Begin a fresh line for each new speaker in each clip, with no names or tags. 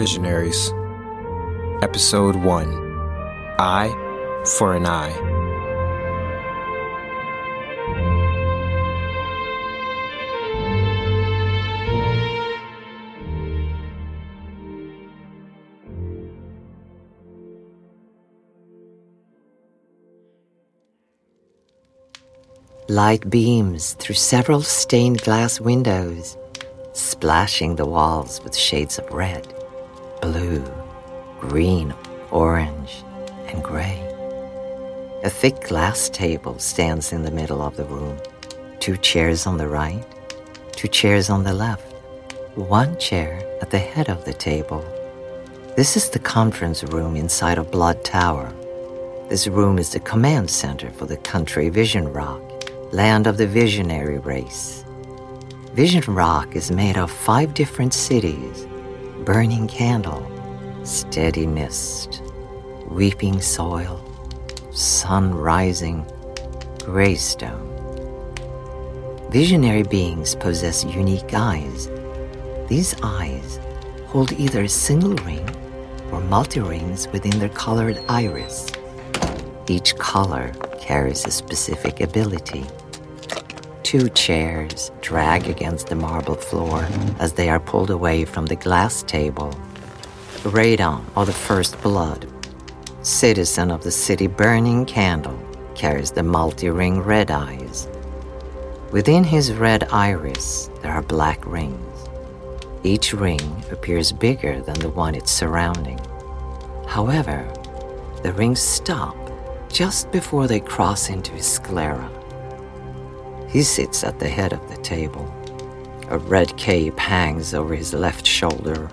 Visionaries, Episode 1 Eye for an Eye.
Light beams through several stained glass windows, splashing the walls with shades of red, blue, green, orange, and gray. A thick glass table stands in the middle of the room. Two chairs on the right, two chairs on the left, one chair at the head of the table. This is the conference room inside of Blood Tower. This room is the command center for the country Vision Rock, land of the visionary race. Vision Rock is made of five different cities burning candle, steady mist, weeping soil, sun rising, greystone. Visionary beings possess unique eyes. These eyes hold either a single ring or multi rings within their colored iris. Each color carries a specific ability. Two chairs drag against the marble floor as they are pulled away from the glass table. Radon, or the First Blood, citizen of the city burning candle, carries the multi ring red eyes. Within his red iris, there are black rings. Each ring appears bigger than the one it's surrounding. However, the rings stop just before they cross into his sclera. He sits at the head of the table. A red cape hangs over his left shoulder.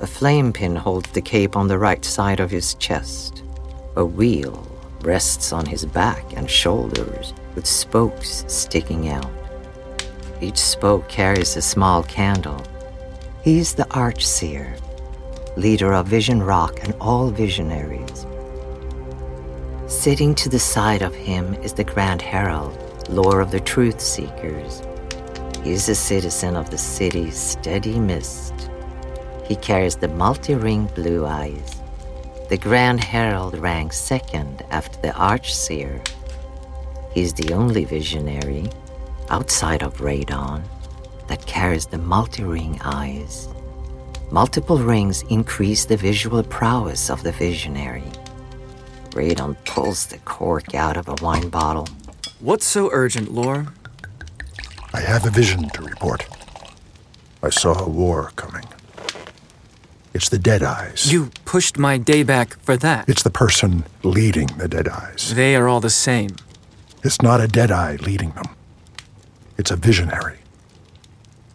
A flame pin holds the cape on the right side of his chest. A wheel rests on his back and shoulders with spokes sticking out. Each spoke carries a small candle. He's the Archseer, leader of Vision Rock and all visionaries. Sitting to the side of him is the Grand Herald, Lord of the Truth Seekers. He's a citizen of the city's steady mist. He carries the multi ring blue eyes. The Grand Herald ranks second after the Archseer. He's the only visionary, outside of Radon, that carries the multi ring eyes. Multiple rings increase the visual prowess of the visionary. Radon pulls the cork out of a wine bottle.
What's so urgent, Lore?
I have a vision to report. I saw a war coming. It's the Deadeyes.
You pushed my day back for that.
It's the person leading the Deadeyes.
They are all the same.
It's not a Deadeye leading them. It's a visionary.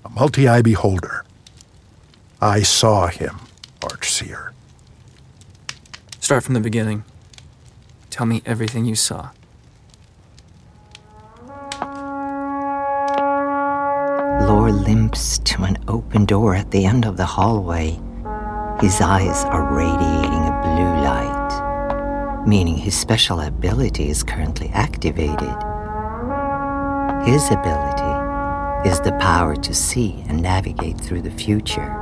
A multi-eye beholder. I saw him, Archseer.
Start from the beginning. Tell me everything you saw.
Limps to an open door at the end of the hallway. His eyes are radiating a blue light, meaning his special ability is currently activated. His ability is the power to see and navigate through the future.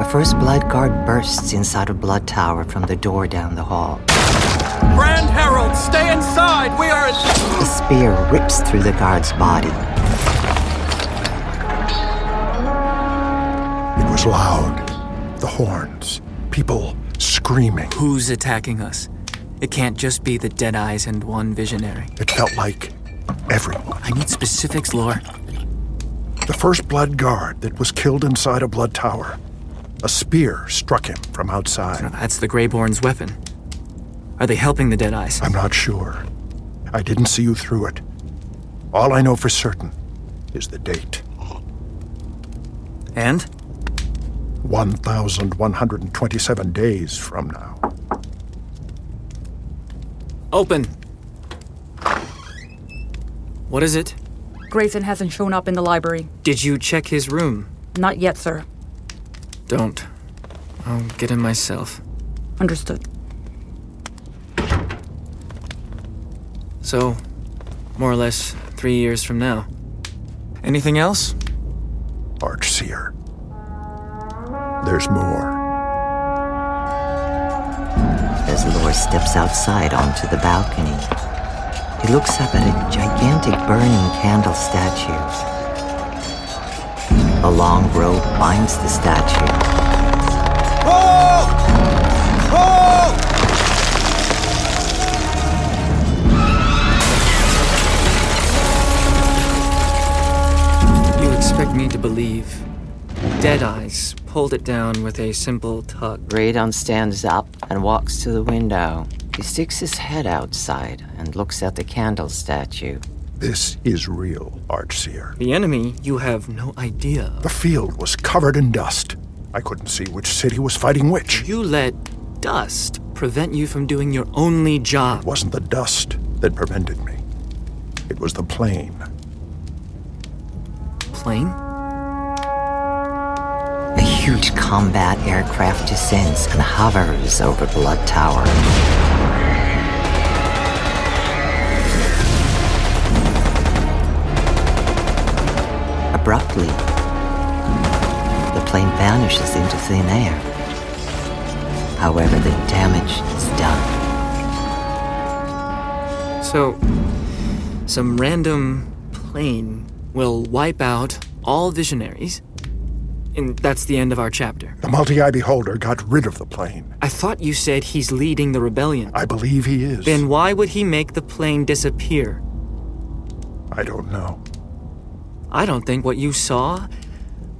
A first blood guard bursts inside a blood tower from the door down the hall.
Grand Herald, stay inside! We are.
A spear rips through the guard's body.
Was loud. The horns. People screaming.
Who's attacking us? It can't just be the Dead Eyes and one visionary.
It felt like everyone.
I need specifics, Lore.
The first blood guard that was killed inside a blood tower. A spear struck him from outside.
That's the Greyborn's weapon. Are they helping the Dead Eyes?
I'm not sure. I didn't see you through it. All I know for certain is the date
And?
1,127 days from now.
Open! What is it?
Graezen hasn't shown up in the library.
Did you check his room?
Not yet, sir.
Don't. I'll get him myself.
Understood.
So, more or less three years from now. Anything else?
Archseer. There's more.
As Lore steps outside onto the balcony, he looks up at a gigantic burning candle statue. A long rope binds the statue.
You expect me to believe. Deadeyes pulled it down with a simple tug.
Radon stands up and walks to the window. He sticks his head outside and looks at the candle statue.
This is real, Archseer.
The enemy, you have no idea.
The field was covered in dust. I couldn't see which city was fighting which.
You let dust prevent you from doing your only job.
It wasn't the dust that prevented me. It was the plane.
Plane?
Huge combat aircraft descends and hovers over Blood Tower. Abruptly, the plane vanishes into thin air. However, the damage is done.
So, some random plane will wipe out all visionaries, and that's the end of our chapter.
The multi eye beholder got rid of the plane.
I thought you said he's leading the rebellion.
I believe he is.
Then why would he make the plane disappear?
I don't know.
I don't think what you saw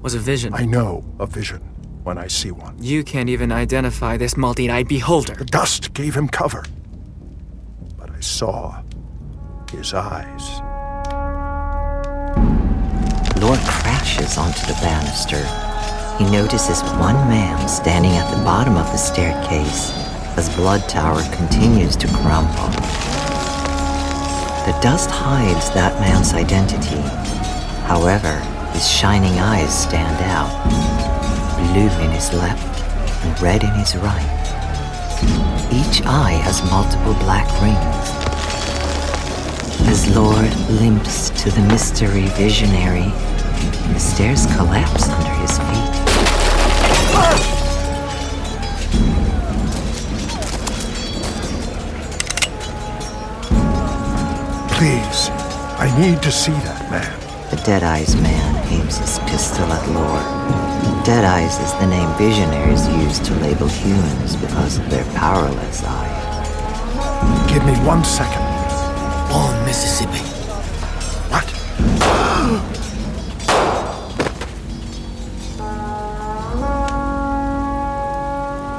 was a vision.
I know a vision when I see one.
You can't even identify this multi eyed beholder.
The dust gave him cover. But I saw his eyes.
Lore onto the banister. He notices one man standing at the bottom of the staircase as Blood Tower continues to crumble. The dust hides that man's identity. However, his shining eyes stand out blue in his left and red in his right. Each eye has multiple black rings. As Lore limps to the mystery visionary, the stairs collapse under his feet.
Please, I need to see that man.
The Deadeyes man aims his pistol at Lore. Deadeyes is the name visionaries use to label humans because of their powerless eyes.
Give me one second.
Born Mississippi.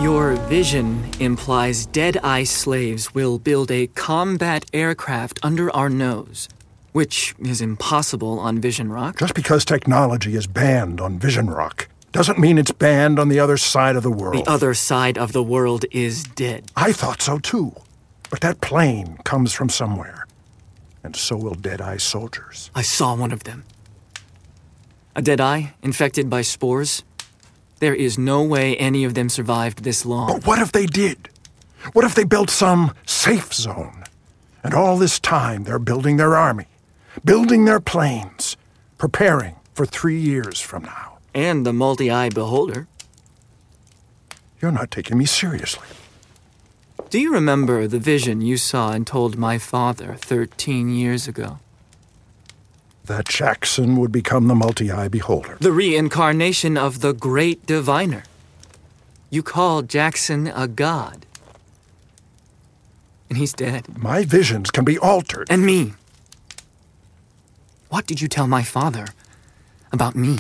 Your vision implies dead eye slaves will build a combat aircraft under our nose, which is impossible on Vision Rock.
Just because technology is banned on Vision Rock doesn't mean it's banned on the other side of the world.
The other side of the world is dead.
I thought so too. But that plane comes from somewhere. And so will Dead Eye soldiers.
I saw one of them. A dead eye infected by spores. There is no way any of them survived this long.
But what if they did? What if they built some safe zone? And all this time they're building their army, building their planes, preparing for three years from now.
And the multi eye beholder.
You're not taking me seriously.
Do you remember the vision you saw and told my father 13 years ago?
That Jackson would become the multi eye beholder.
The reincarnation of the great diviner. You called Jackson a god. And he's dead.
My visions can be altered.
And me. What did you tell my father about me?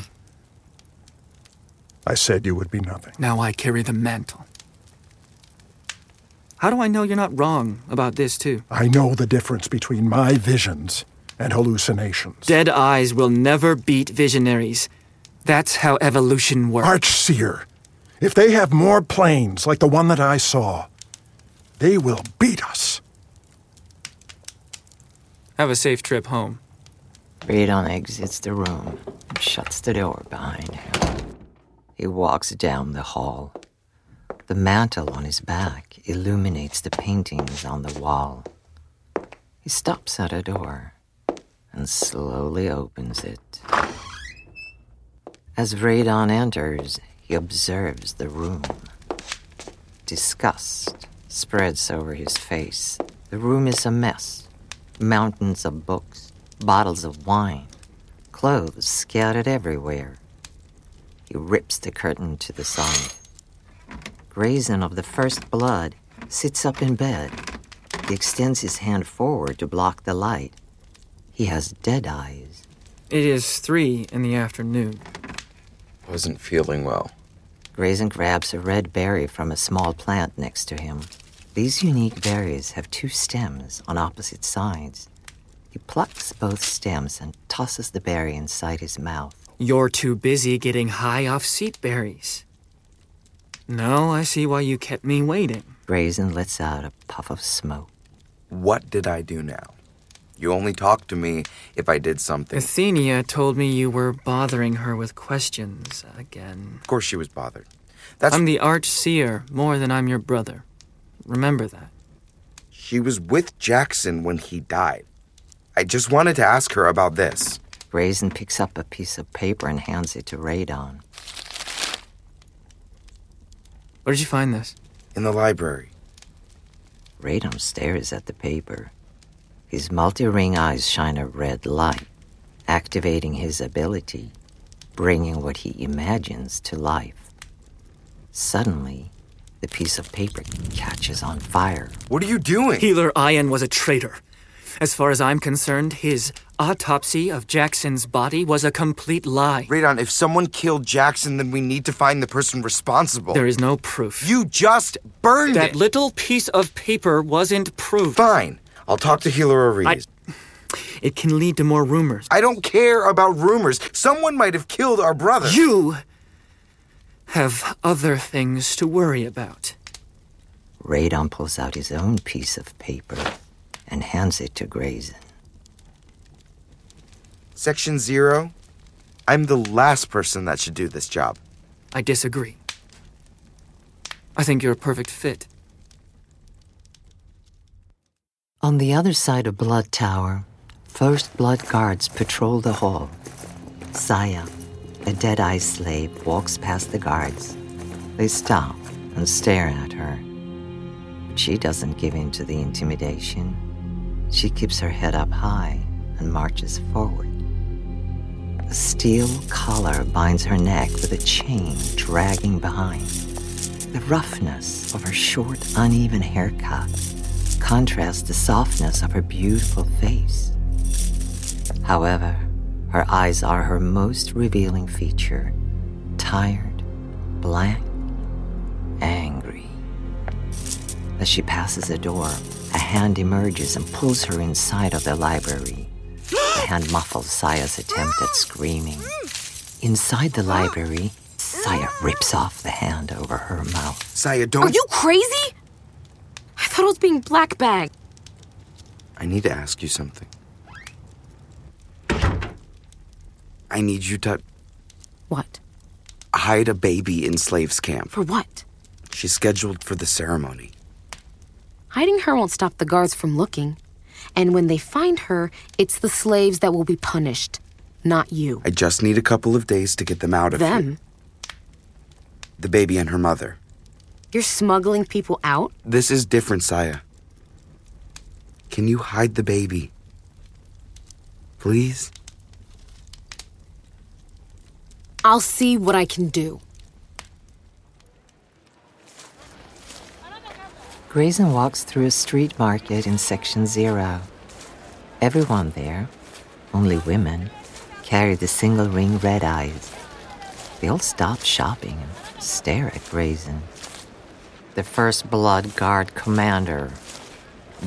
I said you would be nothing.
Now I carry the mantle. How do I know you're not wrong about this, too?
I know the difference between my visions and hallucinations.
Dead eyes will never beat visionaries. That's how evolution works.
Archseer, if they have more planes like the one that I saw, they will beat us.
Have a safe trip home.
Radon exits the room and shuts the door behind him. He walks down the hall. The mantle on his back illuminates the paintings on the wall. He stops at a door and slowly opens it. As Radon enters, he observes the room. Disgust spreads over his face. The room is a mess. Mountains of books, bottles of wine, clothes scattered everywhere. He rips the curtain to the side. Graezen of the First Blood sits up in bed. He extends his hand forward to block the light. He has dead eyes.
It is three in the afternoon.
Wasn't feeling well.
Graezen grabs a red berry from a small plant next to him. These unique berries have two stems on opposite sides. He plucks both stems and tosses the berry inside his mouth.
You're too busy getting high off seep berries. No, I see why you kept me waiting.
Graezen lets out a puff of smoke.
What did I do now? You only talk to me if I did something.
Athenia told me you were bothering her with questions again.
Of course she was bothered. That's
I'm the archseer more than I'm your brother. Remember that.
she was with Jackson when he died. I just wanted to ask her about this.
Graezen picks up a piece of paper and hands it to Radon.
Where did you find this?
In the library.
Radon stares at the paper. His multi ring eyes shine a red light, activating his ability, bringing what he imagines to life. Suddenly, the piece of paper catches on fire.
What are you doing?
Healer Ian was a traitor. As far as I'm concerned, his autopsy of Jackson's body was a complete lie.
Radon, if someone killed Jackson, then we need to find the person responsible.
There is no proof.
You just burned
that
it.
little piece of paper wasn't proof.
Fine. I'll talk to Healer Ariz.
It can lead to more rumors.
I don't care about rumors. Someone might have killed our brother.
You have other things to worry about.
Radon pulls out his own piece of paper and hands it to Graezen.
Section Zero. I'm the last person that should do this job.
I disagree. I think you're a perfect fit.
On the other side of Blood Tower, First Blood guards patrol the hall. Saya, a dead eye slave, walks past the guards. They stop and stare at her. But she doesn't give in to the intimidation. She keeps her head up high and marches forward. A steel collar binds her neck with a chain dragging behind. The roughness of her short, uneven haircut contrasts the softness of her beautiful face. However, her eyes are her most revealing feature tired, blank, angry. As she passes a door, a hand emerges and pulls her inside of the library. The hand muffles Saya's attempt at screaming. Inside the library, Saya rips off the hand over her mouth.
Saya, don't.
Are you crazy? Thought was being black bag.
I need to ask you something. I need you to
What?
hide a baby in slaves' camp.
For what?
She's scheduled for the ceremony.
Hiding her won't stop the guards from looking. And when they find her, it's the slaves that will be punished, not you.
I just need a couple of days to get them out of here.
Them?
The baby and her mother.
You're smuggling people out?
This is different, Saya. Can you hide the baby? Please?
I'll see what I can do.
Graezen walks through a street market in Section Zero. Everyone there, only women, carry the single ring red eyes. They all stop shopping and stare at Graezen. The First Blood Guard commander,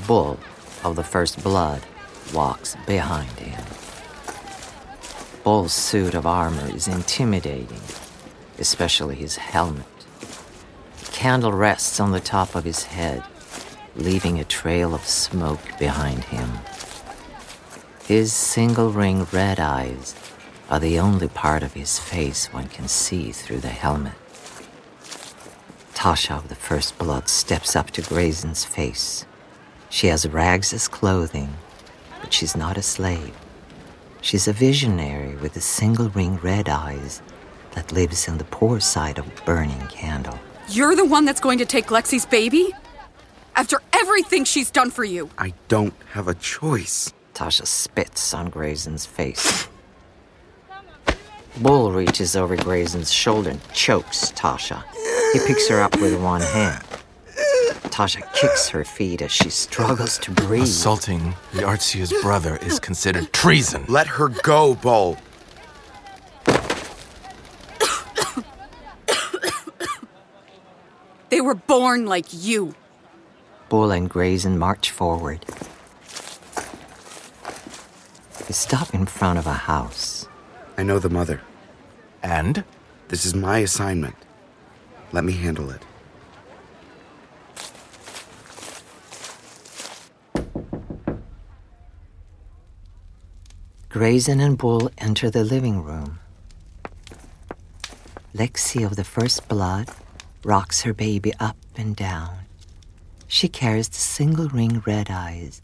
Bull of the First Blood, walks behind him. Bull's suit of armor is intimidating, especially his helmet. The candle rests on the top of his head, leaving a trail of smoke behind him. His single ring red eyes are the only part of his face one can see through the helmet. Tasha of the First Blood steps up to Graezen's face. She has rags as clothing, but she's not a slave. She's a visionary with the single ring red eyes that lives in the poor side of a burning candle.
You're the one that's going to take Lexi's baby? After everything she's done for you.
I don't have a choice.
Tasha spits on Graezen's face. Bull reaches over Graezen's shoulder and chokes Tasha. He picks her up with one hand. Tasha kicks her feet as she struggles to breathe.
Assaulting the Archseer's brother is considered treason.
Let her go, Bull.
They were born like you.
Bull and Graezen march forward. They stop in front of a house.
I know the mother.
And?
This is my assignment. Let me handle it.
Graezen and Bull enter the living room. Lexi of the first blood rocks her baby up and down. She carries the single ring red eyes.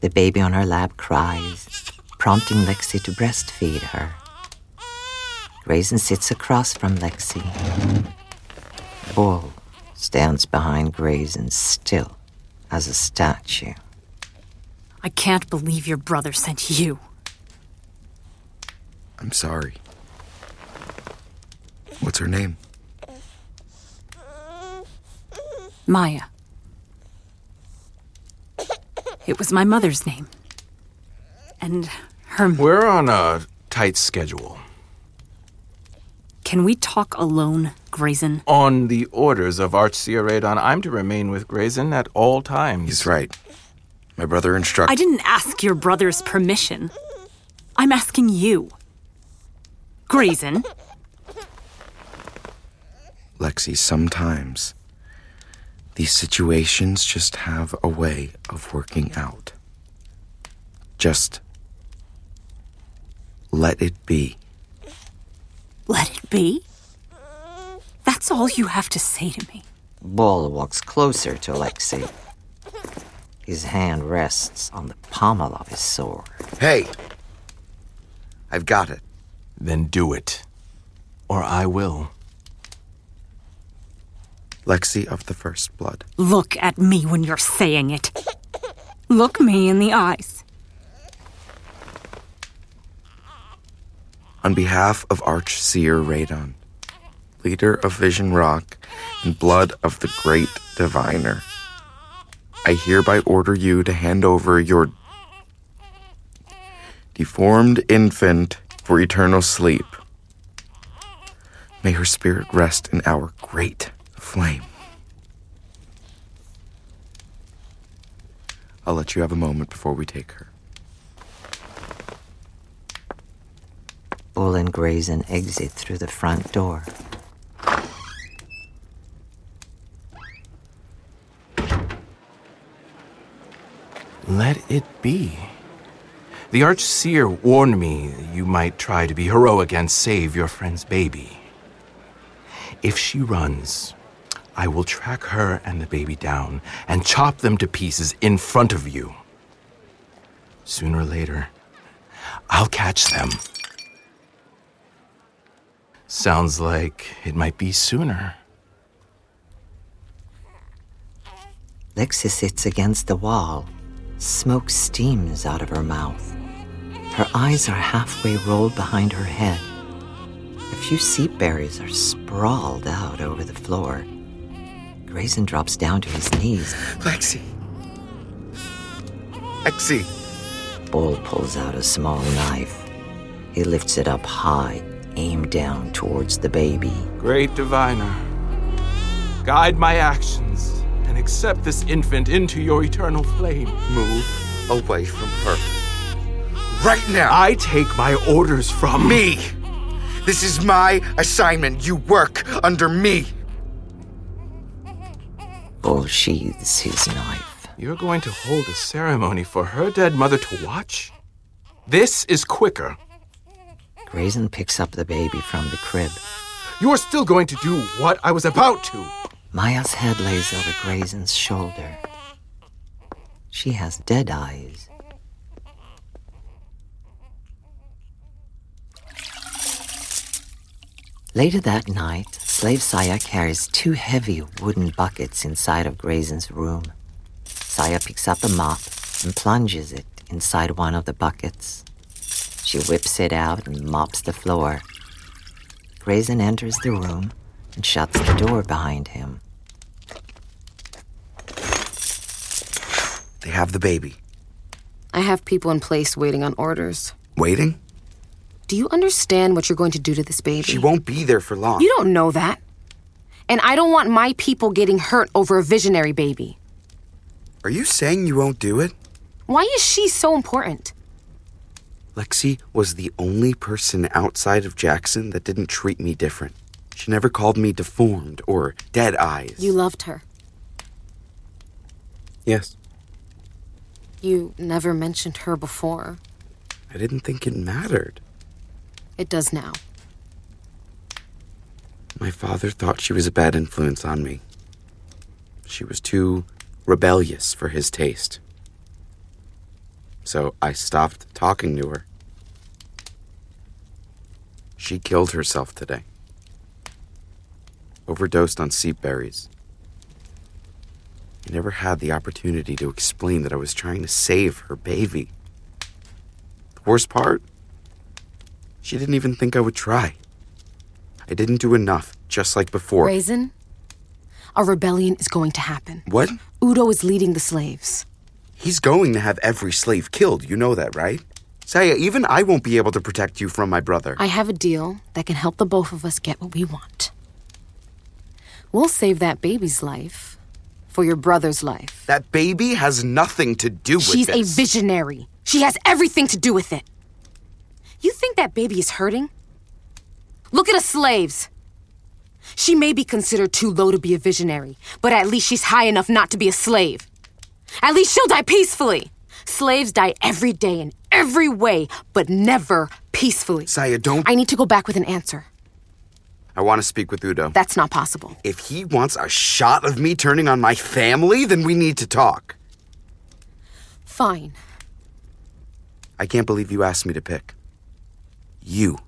The baby on her lap cries, prompting Lexi to breastfeed her. Graezen sits across from Lexi. Bull stands behind Graezen still as a statue.
I can't believe your brother sent you.
I'm sorry. What's her name?
Maya. It was my mother's name. And her.
We're on a tight schedule.
Can we talk alone, Graezen?
On the orders of Archseer Radon, I'm to remain with Graezen at all times.
He's right. My brother instructed.
I didn't ask your brother's permission. I'm asking you. Graezen.
Lexi, sometimes these situations just have a way of working out. Just let it be.
Let it be? That's all you have to say to me.
Bull walks closer to Lexi. His hand rests on the pommel of his sword.
Hey! I've got it.
Then do it. Or I will.
Lexi of the First Blood.
Look at me when you're saying it. Look me in the eyes.
On behalf of Archseer Radon, leader of Vision Rock and blood of the great diviner, I hereby order you to hand over your deformed infant for eternal sleep. May her spirit rest in our great flame. I'll let you have a moment before we take her.
Bull and Graezen exit through the front door.
Let it be. The Archseer warned me you might try to be heroic and save your friend's baby. If she runs, I will track her and the baby down and chop them to pieces in front of you. Sooner or later, I'll catch them. Sounds like it might be sooner.
Lexi sits against the wall. Smoke steams out of her mouth. Her eyes are halfway rolled behind her head. A few seep berries are sprawled out over the floor. Graezen drops down to his knees.
Lexi! Lexi!
Bull pulls out a small knife. He lifts it up high, aimed down towards the baby.
Great diviner, guide my actions and accept this infant into your eternal flame.
Move away from her. Right now!
I take my orders from
me! This is my assignment. You work under me.
Oh, Bull sheathes his knife.
You're going to hold a ceremony for her dead mother to watch? This is quicker.
Graezen picks up the baby from the crib.
You're still going to do what I was about to.
Maya's head lays over Graezen's shoulder. She has dead eyes. Later that night, slave Saya carries two heavy wooden buckets inside of Graezen's room. Saya picks up a mop and plunges it inside one of the buckets. She whips it out and mops the floor. Graezen enters the room and shuts the door behind him.
They have the baby.
I have people in place waiting on orders.
Waiting?
Do you understand what you're going to do to this baby?
She won't be there for long.
You don't know that. And I don't want my people getting hurt over a visionary baby.
Are you saying you won't do it?
Why is she so important?
Lexi was the only person outside of Jackson that didn't treat me different. She never called me deformed or dead eyes.
You loved her.
Yes.
You never mentioned her before.
I didn't think it mattered.
It does now.
My father thought she was a bad influence on me. She was too rebellious for his taste. So I stopped talking to her. She killed herself today. Overdosed on seep berries. I never had the opportunity to explain that I was trying to save her baby. The worst part? She didn't even think I would try. I didn't do enough, just like before.
Graezen, a rebellion is going to happen.
What?
Udo is leading the slaves.
He's going to have every slave killed. You know that, right? Saya, even I won't be able to protect you from my brother.
I have a deal that can help the both of us get what we want. We'll save that baby's life for your brother's life.
That baby has nothing to do with it.
She's
this.
a visionary. She has everything to do with it. You think that baby is hurting? Look at us slaves. She may be considered too low to be a visionary, but at least she's high enough not to be a slave. At least she'll die peacefully. Slaves die every day in every way, but never peacefully.
Saya, don't.
I need to go back with an answer.
I want to speak with Udo.
That's not possible.
If he wants a shot of me turning on my family, then we need to talk.
Fine.
I can't believe you asked me to pick. You.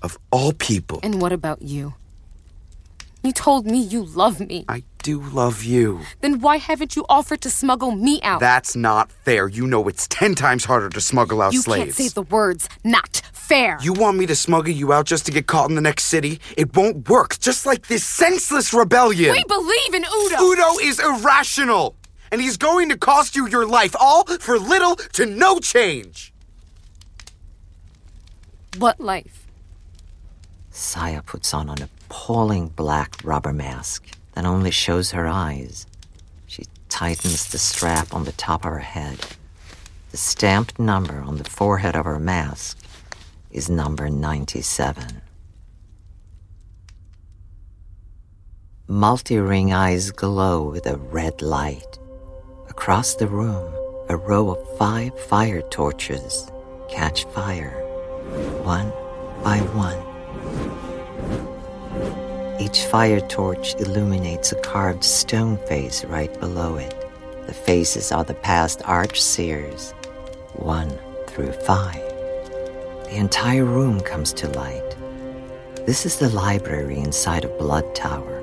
Of all people.
And what about you? You told me you love me.
I do love you.
Then why haven't you offered to smuggle me out?
That's not fair. You know it's ten times harder to smuggle out
you
slaves.
can't say the words not fair.
You want me to smuggle you out just to get caught in the next city? It won't work. Just like this senseless rebellion.
We believe in Udo.
Udo is irrational. And he's going to cost you your life, all for little to no change.
What life?
Saya puts on an appalling black rubber mask that only shows her eyes. She tightens the strap on the top of her head. The stamped number on the forehead of her mask is number 97. Multi ring eyes glow with a red light. Across the room, a row of five fire torches catch fire, one by one. Each fire torch illuminates a carved stone face right below it. The faces are the past arch archseers, one through five. The entire room comes to light. This is the library inside of Blood Tower.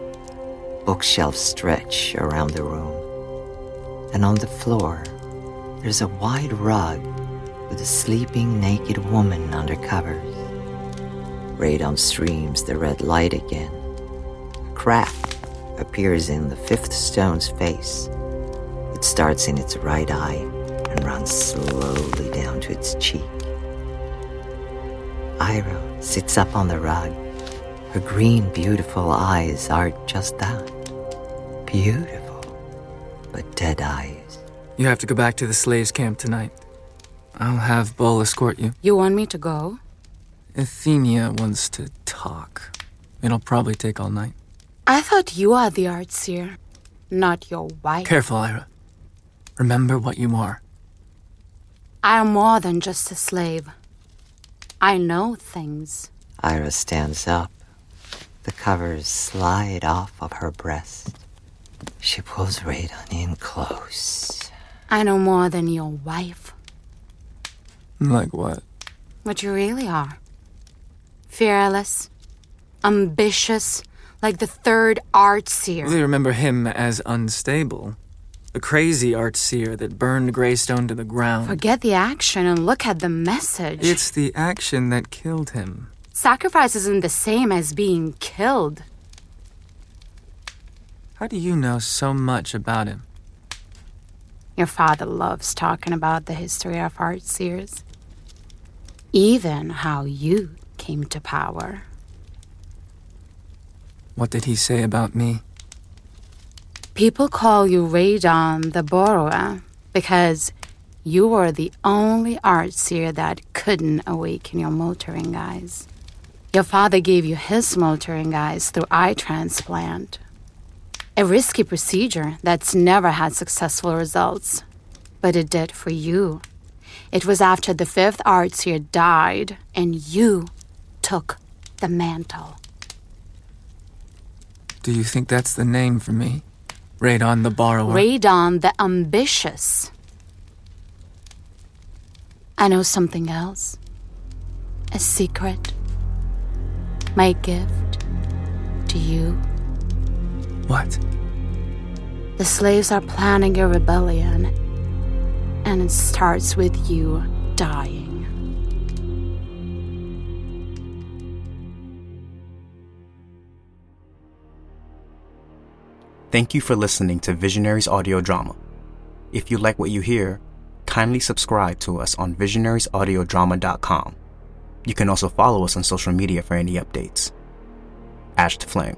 Bookshelves stretch around the room. And on the floor, there's a wide rug with a sleeping naked woman under covers. Radon streams the red light again. A crack appears in the fifth stone's face. It starts in its right eye and runs slowly down to its cheek. Ira sits up on the rug. Her green, beautiful eyes are just that beautiful, but dead eyes.
You have to go back to the slaves' camp tonight. I'll have Bull escort you.
You want me to go?
Athenia wants to talk. It'll probably take all night.
I thought you are the archseer, not your wife.
Careful, Ira. Remember what you are.
I am more than just a slave. I know things.
Ira stands up. The covers slide off of her breast. She pulls Radon in close.
I know more than your wife.
Like what?
What you really are. Fearless, ambitious, like the third archseer.
They remember him as unstable. A crazy archseer that burned Greystone to the ground.
Forget the action and look at the message.
It's the action that killed him.
Sacrifice isn't the same as being killed.
How do you know so much about him?
Your father loves talking about the history of archseers. Even how you came to power.
What did he say about me?
People call you Radon the Borrower because you were the only archseer that couldn't awaken your multi ring eyes. Your father gave you his multi ring eyes through eye transplant. A risky procedure that's never had successful results. But it did for you. It was after the fifth archseer died and you took the mantle.
Do you think that's the name for me? Radon the Borrower?
Radon the Ambitious. I know something else. A secret. My gift to you.
What?
The slaves are planning a rebellion, and it starts with you dying.
Thank you for listening to Visionaries Audio Drama. If you like what you hear, kindly subscribe to us on visionariesaudiodrama.com. You can also follow us on social media for any updates. Ash to Flame.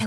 I